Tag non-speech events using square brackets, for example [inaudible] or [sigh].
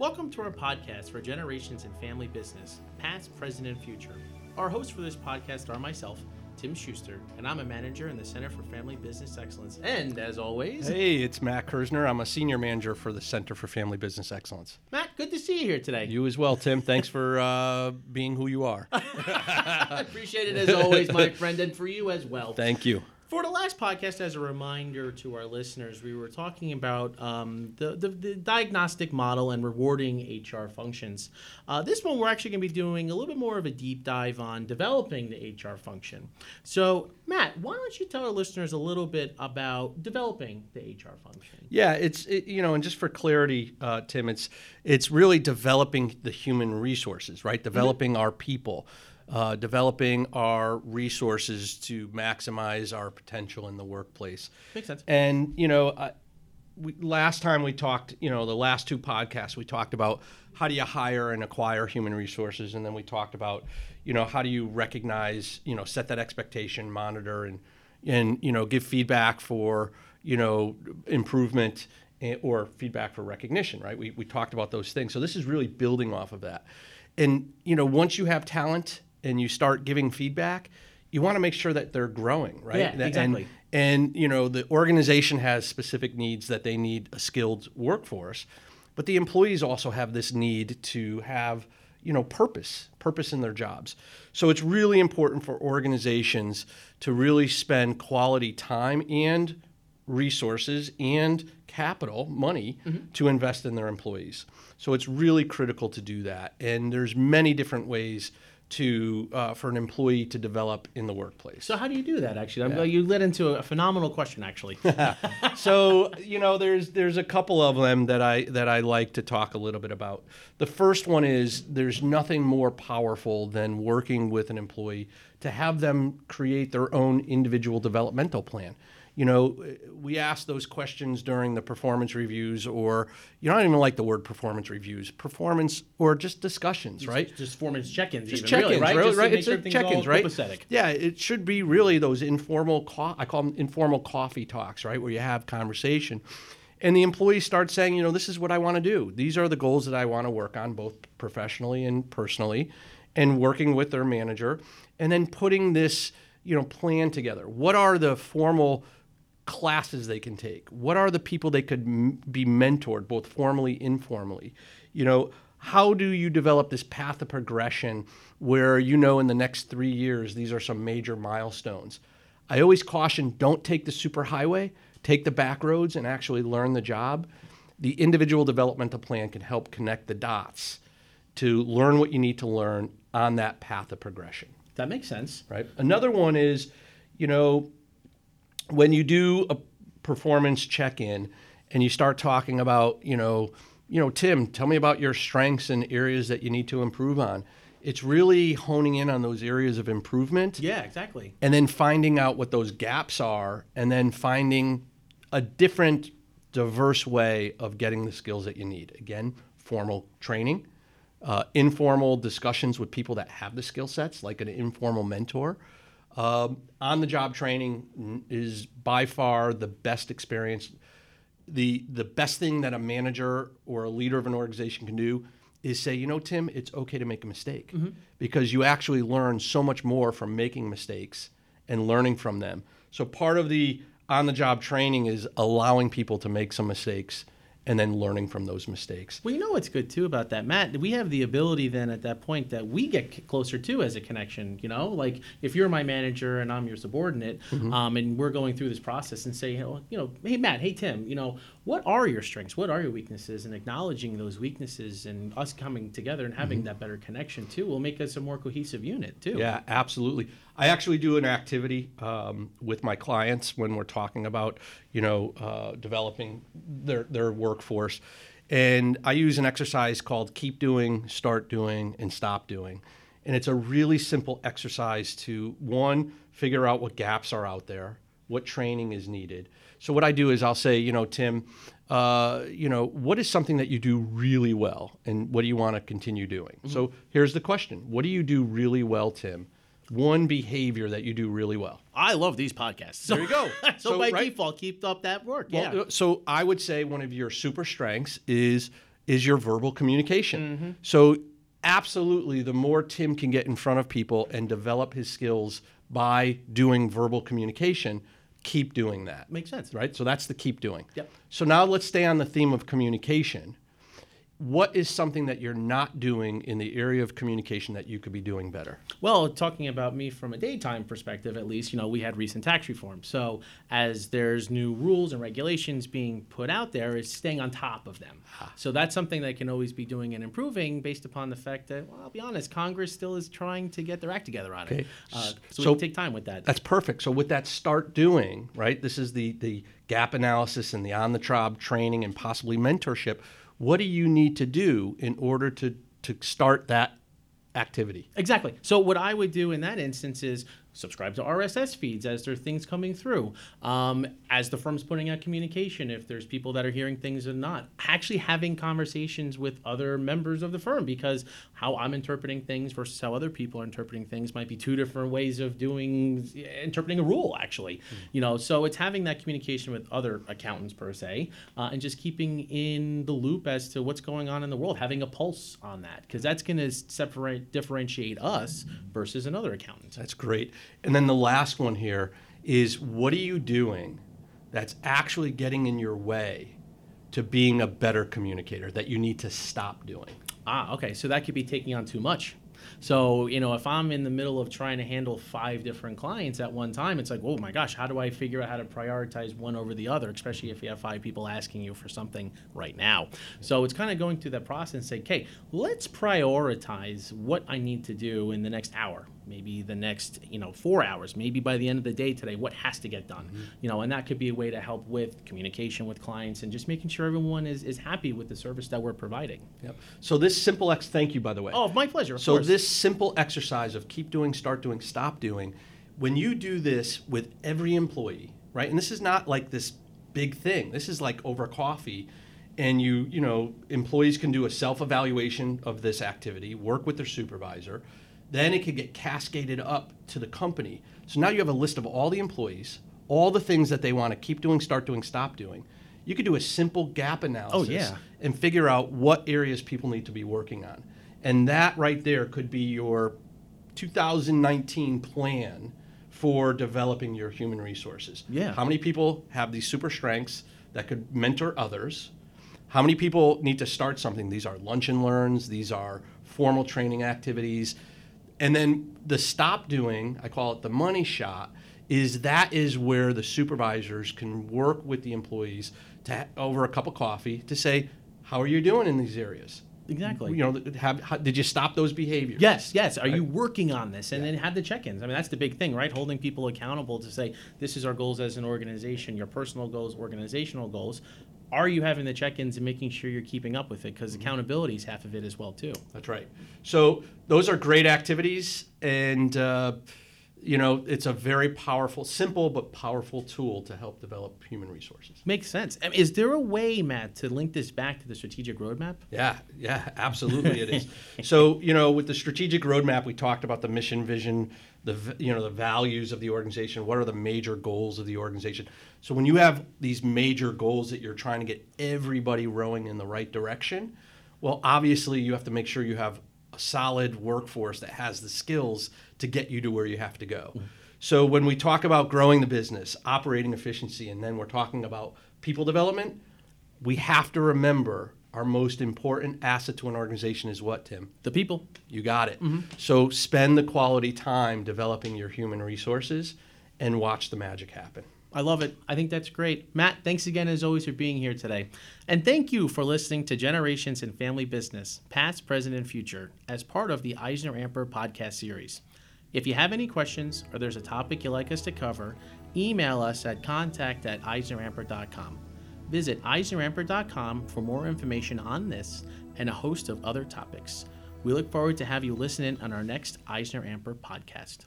Welcome to our podcast for generations in family business, past, present, and future. Our hosts for this podcast are myself, Tim Schuster, and I'm a manager in the Center for Family Business Excellence. And as always, Hey, it's Matt Kersner. I'm a senior manager for the Center for Family Business Excellence. Matt, good to see you here today. You as well, Tim. Thanks for uh, being who you are. [laughs] I appreciate it as always, my [laughs] friend, and for you as well. Thank you. For the last podcast, as a reminder to our listeners, we were talking about um, the, the, the diagnostic model and rewarding HR functions. Uh, this one, we're actually going to be doing a little bit more of a deep dive on developing the HR function. So, Matt, why don't you tell our listeners a little bit about developing the HR function? Yeah, it's it, you know, and just for clarity, uh, Tim, it's it's really developing the human resources, right? Developing our people, uh, developing our resources to maximize our potential in the workplace. Makes sense. And you know, I, we, last time we talked, you know, the last two podcasts we talked about how do you hire and acquire human resources, and then we talked about, you know, how do you recognize, you know, set that expectation, monitor, and and you know, give feedback for you know improvement or feedback for recognition, right? We we talked about those things. So this is really building off of that, and you know, once you have talent and you start giving feedback. You want to make sure that they're growing, right? Yeah, And- exactly. and you know the organization has specific needs that they need a skilled workforce but the employees also have this need to have you know purpose purpose in their jobs so it's really important for organizations to really spend quality time and resources and capital money to invest in their employees so it's really critical to do that and there's many different ways to uh, for an employee to develop in the workplace So, how do you do that, actually? I'm, You led into a phenomenal question, actually. [laughs] so you know there's there's a couple of them that I that I like to talk a little bit about. The first one is there's nothing more powerful than working with an employee to have them create their own individual developmental plan. You know, we ask those questions during the performance reviews, or you know, I don't even like the word performance reviews, performance or just discussions, right? Just performance check-ins, Just even, check-ins, really, right? Just to right? make It's sure a everything's all check-ins, right? copacetic. Yeah, it should be really those informal. Co- I call them informal coffee talks, right, where you have conversation, and the employees start saying, you know, this is what I want to do. These are the goals that I want to work on, both professionally and personally, and working with their manager, and then putting this, you know, plan together. What are the formal classes they can take? What are the people they could m- be mentored, both formally, informally? You know, how do you develop this path of progression where you know in the next three years these are some major milestones? I always caution don't take the superhighway, take the back roads and actually learn the job. The individual developmental plan can help connect the dots to learn what you need to learn on that path of progression That makes sense. right? Another one is, you know, when you do a performance check-in and you start talking about, you know, you know, Tim, tell me about your strengths and areas that you need to improve on. It's really honing in on those areas of improvement Yeah, exactly. and then finding out what those gaps are and then finding a different diverse way of getting the skills that you need again formal training uh, informal discussions with people that have the skill sets like an informal mentor um, on the job training is by far the best experience. The the best thing that a manager or a leader of an organization can do is say, you know, Tim, it's okay to make a mistake. Because you actually learn so much more from making mistakes and learning from them. So part of the on the job training is allowing people to make some mistakes and then learning from those mistakes. Well, you know what's good too about that, Matt? We have the ability then at that point that we get closer to as a connection. You know, like if you're my manager and I'm your subordinate, Mm-hmm. um, and we're going through this process and say, you know, hey Matt, hey Tim, you know, what are your strengths? What are your weaknesses? And acknowledging those weaknesses and us coming together and having that better connection too will make us a more cohesive unit too. Mm-hmm. Yeah, absolutely. I actually do an activity um, with my clients when we're talking about, you know, uh, developing their their workforce, and I use an exercise called "Keep Doing, Start Doing, and Stop Doing," and it's a really simple exercise to one figure out what gaps are out there, what training is needed. So what I do is I'll say, you know, Tim, uh, you know, what is something that you do really well, and what do you want to continue doing? So here's the question: What do you do really well, Tim? One behavior that you do really well. I love these podcasts. So, There you go. [laughs] so, So, by right- default, keep up that work. Well, yeah. So I would say one of your super strengths is is your verbal communication. So, absolutely, the more Tim can get in front of people and develop his skills by doing verbal communication, keep doing that. Makes sense. Right? So, that's the keep doing. Yep. So, now let's stay on the theme of communication. What is something that you're not doing in the area of communication that you could be doing better? Well, talking about me from a daytime perspective, at least, you know, we had recent tax reform. So, as there's new rules and regulations being put out there, is staying on top of them. So, that's something that can always be doing and improving based upon the fact that, well, I'll be honest, Congress still is trying to get their act together on Okay. it. Uh, so, So- we can take time with that. That's perfect. So with that start doing, right? This is the the gap analysis and the on the job training and possibly mentorship. What do you need to do in order to to start that activity? Exactly. So what I would do in that instance is subscribe to RSS feeds as there are things coming through. Um, as the firm's putting out communication, if there's people that are hearing things or not, actually having conversations with other members of the firm because how I'm interpreting things versus how other people are interpreting things might be two different ways of doing interpreting a rule. Actually, you know, so it's having that communication with other accountants per se, uh, and just keeping in the loop as to what's going on in the world, having a pulse on that because that's going to separate differentiate us versus another accountant. That's great. And then the last one here is what are you doing that's actually getting in your way to being a better communicator that you need to stop doing? Ah, okay. So that could be taking on too much. So, you know, if I'm in the middle of trying to handle five different clients at one time, it's like, oh my gosh, how do I figure out how to prioritize one over the other, especially if you have five people asking you for something right now? So it's kind of going through that process and say, okay, let's prioritize what I need to do in the next hour, maybe the next, you know, four hours, maybe by the end of the day today, what has to get done? Mm-hmm. You know, and that could be a way to help with communication with clients and just making sure everyone is, is happy with the service that we're providing. Yep. So this simple ex thank you by the way. Oh, my pleasure. Of So course. this simple exercise of keep doing, start doing, stop doing, when you do this with every employee, right? And this is not like this big thing. This is like over coffee and you, you know, employees can do a self-evaluation of this activity, work with their supervisor, then it could get cascaded up to the company. So now you have a list of all the employees, all the things that they want to keep doing, start doing, stop doing. You could do a simple gap analysis Oh, yeah. and figure out what areas people need to be working on. And that right there could be your 2019 plan for developing your human resources. Yeah. How many people have these super strengths that could mentor others? How many people need to start something? These are lunch and learns, these are formal training activities. And then the stop doing, I call it the money shot, is that is where the supervisors can work with the employees to over a cup of coffee to say, how are you doing in these areas? Exactly. You know, have, how, did you stop those behaviors? Yes, yes. Are you working on this? And then have the check-ins. I mean, that's the big thing, right? Holding people accountable to say, this is our goals as an organization, your personal goals, organizational goals. Are you having the check-ins and making sure you're keeping up with it? Because accountability is half of it as well, too. That's right. So those are great activities, and uh, you know it's a very powerful, simple but powerful tool to help develop human resources. Makes sense. I mean, is there a way, Matt, to link this back to the strategic roadmap? Yeah, yeah, absolutely it is. [laughs] so, you know, with the strategic roadmap, we talked about the mission, vision, the you know the values of the organization. What are the major goals of the organization? So, when you have these major goals that you're trying to get everybody rowing in the right direction, well, obviously you have to make sure you have solid workforce that has the skills to get you to where you have to go. Mm-hmm. So, when we talk about growing the business, operating efficiency, and then we're talking about people development, we have to remember our most important asset to an organization is what, Tim? The people. You got it. Mm-hmm. So spend the quality time developing your human resources and watch the magic happen. I love it. I think that's great. Matt, thanks again as always for being here today. And thank you for listening to Generations in Family Business, Past, Present, and Future, as part of the EisnerAmper podcast series. If you have any questions or there's a topic you'd like us to cover, email us at contact at eisneramper.com. Visit eisneramper.com for more information on this and a host of other topics. We look forward to have you listen in on our next EisnerAmper podcast.